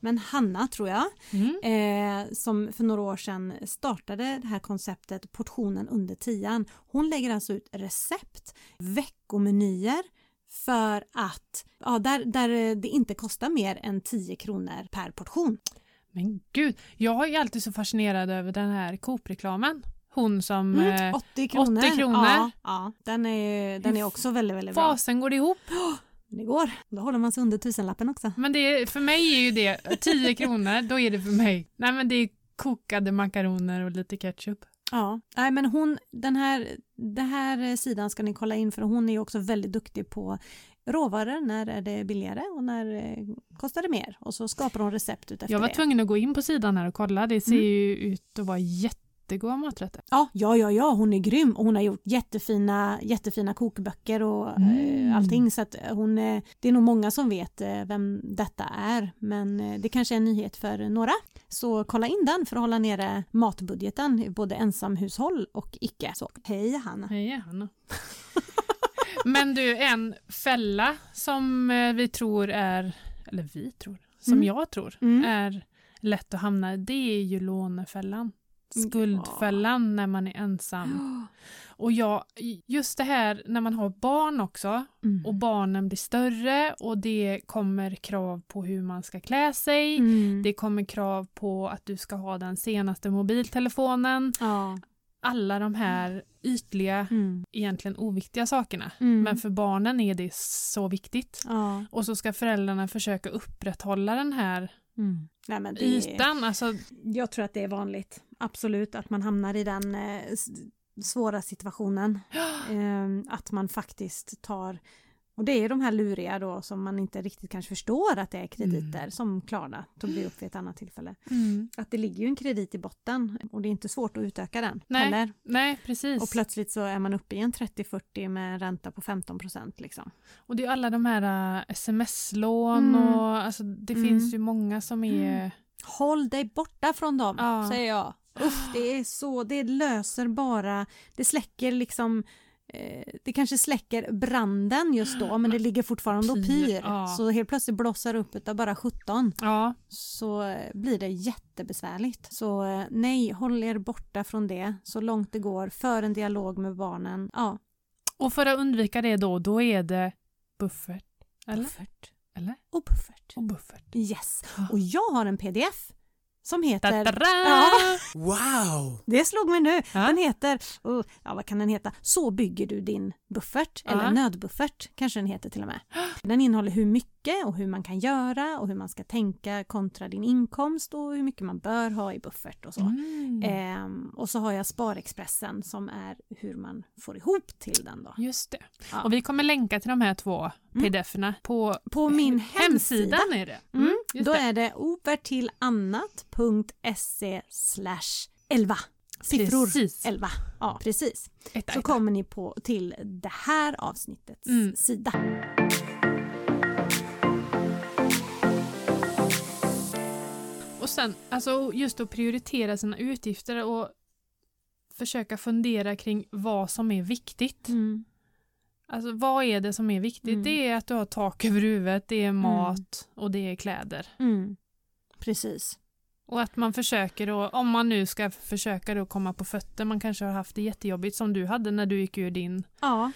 Men Hanna tror jag, Mm. eh, som för några år sedan startade det här konceptet portionen under tian. Hon lägger alltså ut recept, veckomenyer för att, ja, där, där det inte kostar mer än 10 kronor per portion. Men gud, jag är alltid så fascinerad över den här Coop-reklamen. Hon som... Mm, Eh, 80 kronor. 80 kronor. Ja, ja den, är, den är också väldigt, väldigt bra. fasen går det ihop? Det går. Då håller man sig under tusenlappen också. Men det är, för mig är ju det 10 kronor, då är det för mig. Nej men det är kokade makaroner och lite ketchup. Ja, nej men hon, den här, den här sidan ska ni kolla in för hon är ju också väldigt duktig på råvaror, när är det billigare och när eh, kostar det mer och så skapar hon recept utefter Jag var det. tvungen att gå in på sidan här och kolla, det ser Mm. ju ut att vara jättegoda maträtter. Ja, ja, ja, ja, hon är grym och hon har gjort jättefina, jättefina kokböcker och Mm. eh, allting så att hon, eh, det är nog många som vet eh, vem detta är men eh, det kanske är en nyhet för några. Så kolla in den för att hålla nere matbudgeten både ensamhushåll och icke. Så hej Hanna! Hej Hanna. Men du, en fälla som eh, vi tror är, eller vi tror, som Mm. jag tror Mm. är lätt att hamna i, det är ju lånefällan. Skuldfällan när man är ensam. Och jag, just det här när man har barn också Mm. och barnen blir större och det kommer krav på hur man ska klä sig. Mm. Det kommer krav på att du ska ha den senaste mobiltelefonen. Ja. Alla de här ytliga, Mm. egentligen oviktiga sakerna. Mm. Men för barnen är det så viktigt. ja. Och så ska föräldrarna försöka upprätthålla den här Mm. Nej, det, ytan. Alltså, Jag tror att det är vanligt, absolut, att man hamnar i den eh, svåra situationen. Eh, att man faktiskt tar, och det är de här luriga då som man inte riktigt kanske förstår att det är krediter Mm. som Klara tog vi upp vid ett annat tillfälle. mm. Att det ligger ju en kredit i botten och det är inte svårt att utöka den Nej. heller. Nej, precis. Och plötsligt så är man uppe i en 30-40 med ränta på 15 procent liksom. Och det är alla de här äh, sms-lån Mm. och alltså, det Mm. finns ju många som är... Håll dig borta från dem, Ja. säger jag. Uff, det är så, det löser bara, det släcker liksom eh, det kanske släcker branden just då men det ligger fortfarande och Pyr, ja. Så helt plötsligt blossar upp utav bara 17 Ja, så eh, blir det jättebesvärligt. Så eh, nej, håll er borta från det så långt det går. För en dialog med barnen. Ja, och för att undvika det då, då är det buffert. Eller? buffert. Eller? Och buffert. Och buffert. Yes. Och jag har en pdf som heter! Ja. Wow! Det slog mig nu. Ja. Den heter, oh, ja vad kan den heta? Så bygger du din buffert, Ja. eller nödbuffert kanske den heter till och med. Den innehåller hur mycket och hur man kan göra och hur man ska tänka kontra din inkomst och hur mycket man bör ha i buffert och så. Mm. Ehm, och så har jag Sparexpressen som är hur man får ihop till den då. Just det. Ja. Och vi kommer länka till de här två Mm. pdf-erna på, På min hemsida, hemsidan. är det. mm, just då det. är det obertillannat.se slash 11. Siffror Precis. 11. Ja, precis. Etta, så etta. kommer ni på till det här avsnittets Mm. sida. Och sen, alltså just att prioritera sina utgifter och försöka fundera kring vad som är viktigt. Alltså vad är det som är viktigt? Mm. Det är att du har tak över huvudet, det är mat och det är kläder. Mm. Precis. Och att man försöker då, om man nu ska försöka då komma på fötter, man kanske har haft det jättejobbigt som du hade när du gick ur din Ja,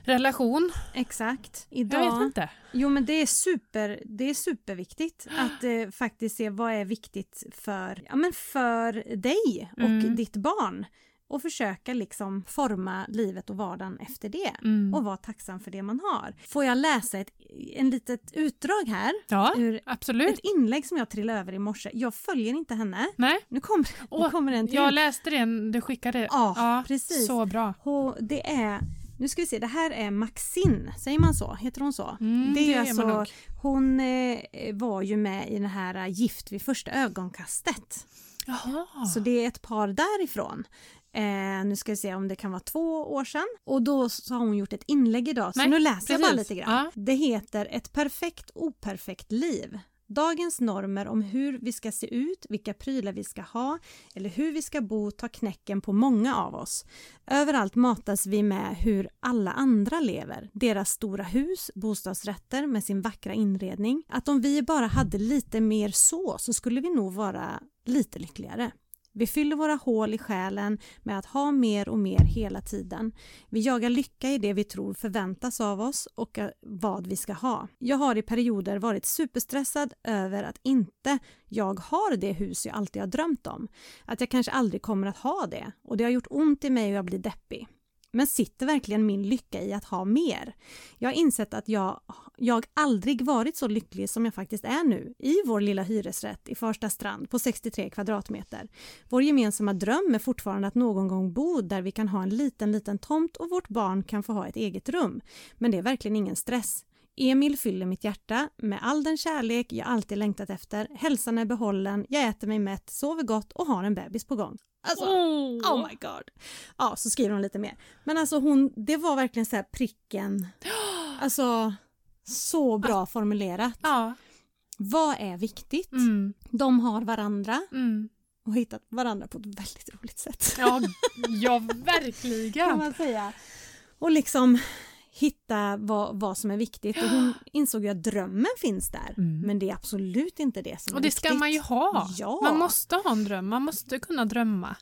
relation. exakt. Jag Idag, vet inte. Jo men det är, super, det är superviktigt att eh, faktiskt se vad är viktigt för, ja, men för dig och Mm. ditt barn. Och försöka liksom forma livet och vardagen efter det. Mm. Och vara tacksam för det man har. Får jag läsa ett en litet utdrag här? Ja, Ur absolut. ett inlägg som jag trillade över i morse. Jag följer inte henne. Nej, Nu kommer, nu kommer en till. jag läste det, du skickade. Ja, precis. Så bra. Och det är nu ska vi se, det här är Maxine, säger man så? Heter hon så? Mm, det är gör alltså, hon eh, var ju med i den här eh, Gift vid första ögonkastet. Jaha. Så det är ett par därifrån. Eh, nu ska vi se om det kan vara två år sedan. Och då så har hon gjort ett inlägg idag, så Nej, nu läser jag bara precis. lite grann. Ja. Det heter Ett perfekt operfekt liv. Dagens normer om hur vi ska se ut, vilka prylar vi ska ha eller hur vi ska bo tar knäcken på många av oss. Överallt matas vi med hur alla andra lever. Deras stora hus, bostadsrätter med sin vackra inredning. Att om vi bara hade lite mer så, så skulle vi nog vara lite lyckligare. Vi fyller våra hål i själen med att ha mer och mer hela tiden. Vi jagar lycka i det vi tror förväntas av oss och eh, vad vi ska ha. Jag har i perioder varit superstressad över att inte jag har det hus jag alltid har drömt om. Att jag kanske aldrig kommer att ha det och det har gjort ont i mig och jag blir deppig. Men sitter verkligen min lycka i att ha mer? Jag har insett att jag, jag aldrig varit så lycklig som jag faktiskt är nu i vår lilla hyresrätt i Farsta strand på 63 kvadratmeter. Vår gemensamma dröm är fortfarande att någon gång bo där vi kan ha en liten, liten tomt och vårt barn kan få ha ett eget rum. Men det är verkligen ingen stress. Emil fyller mitt hjärta med all den kärlek jag alltid längtat efter. Hälsan är behållen, jag äter mig mätt, sover gott och har en bebis på gång. Alltså, Oh. oh my god. Ja, så skriver hon lite mer. Men alltså hon, det var verkligen så här pricken. Alltså, så bra formulerat. Ja. Vad är viktigt? Mm. De har varandra Mm. och hittat varandra på ett väldigt roligt sätt. Ja, ja, kan verkligen. man säga. Och liksom hitta vad, vad som är viktigt. Och hon insåg ju att drömmen finns där. Mm. Men det är absolut inte det som Och är det viktigt. ska man ju ha. Ja. Man måste ha en dröm, man måste kunna drömma.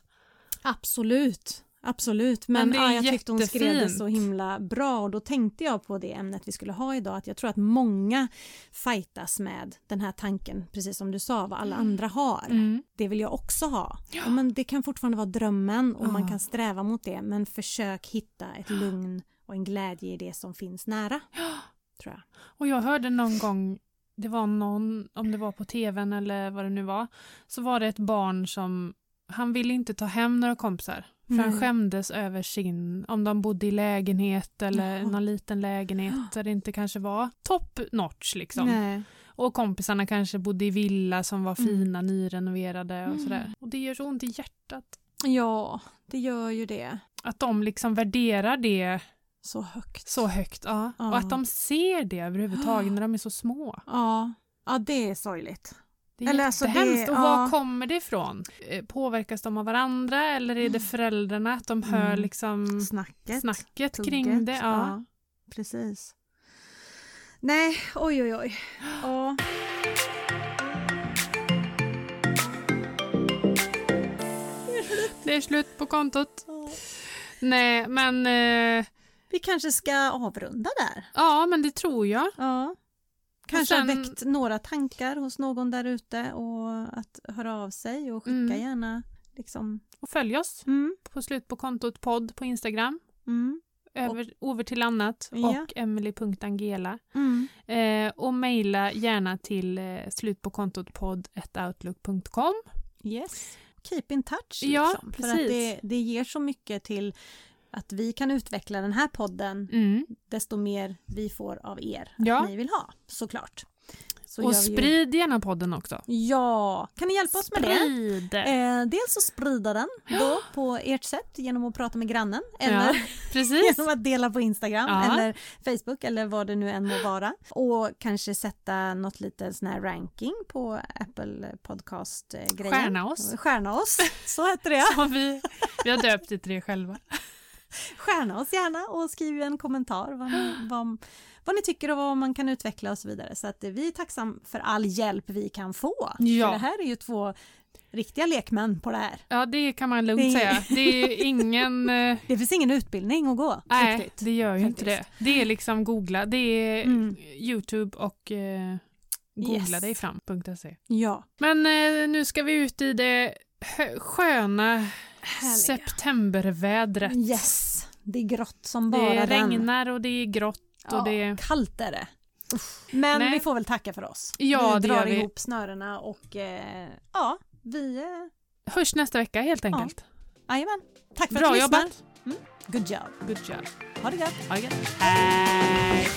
Absolut. Absolut, men, Men det ja, jag tyckte hon skrev det så himla bra och då tänkte jag på det ämnet vi skulle ha idag att jag tror att många fightas med den här tanken, precis som du sa, vad alla andra har. Mm. Det vill jag också ha. Ja, men det kan fortfarande vara drömmen och man Ja. kan sträva mot det men försök hitta ett lugn och en glädje i det som finns nära. Tror jag. Och jag hörde någon gång, det var någon, om det var på tvn eller vad det nu var, så var det ett barn som, han ville inte ta hem några kompisar. För han skämdes över sin, om de bodde i lägenhet eller Jaha. någon liten lägenhet där det inte kanske var top notch liksom. Nej. Och kompisarna kanske bodde i villa som var Mm. fina, nyrenoverade och Mm. sådär. Och det gör så ont i hjärtat. Ja, det gör ju det. Att de liksom värderar det Så högt. så högt. Ja. Ja. Och att de ser det överhuvudtaget när de är så små. Ja, ja det är sorgligt. Det är Eller alltså det- jättehemskt. och ja. var kommer det ifrån? Eh, Påverkas de av varandra eller är det föräldrarna? Att de hör Mm. liksom Snacket. snacket tugget. kring det? Ja. Ja, precis. Nej, oj oj oj. Ja. Det är slut på kontot. Nej, men eh, Vi kanske ska avrunda där. ja, men det tror jag. Ja. Kanske har sen- väckt några tankar hos någon där ute och att höra av sig och skicka Mm. gärna liksom. Och följ oss Mm, på slut på kontot podd på Instagram. mm, Över, over till annat Ja. och emily.angela. mm. Eh, och mejla gärna till eh, slutpåkontot podd.outlook.com. Yes. Keep in touch. Ja, Liksom, för att precis. det, det ger så mycket till att vi kan utveckla den här podden Mm. desto mer vi får av er Ja. att ni vill ha, såklart. Så Och vi ju- sprid gärna podden också. Ja, kan ni hjälpa oss med det? Sprid! Eh, dels att sprida den då på ert sätt genom att prata med grannen eller Ja, genom att dela på Instagram Ja. eller Facebook eller vad det nu än må vara. Och kanske sätta något lite sån här ranking på Apple Podcast-grejen. Stjärna oss. Stjärna oss, så heter det. Som vi, vi har döpt det till det själva. Stjärna oss gärna och skriv en kommentar vad ni, vad, vad ni tycker och vad man kan utveckla och så vidare. Så att vi är tacksam för all hjälp vi kan få. Ja. För det här är ju två riktiga lekmän på det här. Ja, det kan man lugnt Det- säga. Det är ingen... eh, Det finns ingen utbildning att gå. Nej, riktigt. det gör ju inte det. faktiskt. Det är liksom googla. Det är Mm. Youtube och eh, googla Yes. dig fram.se. Ja, Men eh, nu ska vi ut i det sköna härliga. septembervädret. Yes, det är grått som bara Det regnar och det är grått Ja, och det... kallt är det. Men Nej. vi får väl tacka för oss. Ja, vi det drar gör vi. ihop snörena och eh, ja, vi... Eh, Hörs nästa vecka helt enkelt. Jajamän. Tack för Bra att du lyssnar. jobbat. Good job. Good job. Ha det gött. Ha det gött. Hej!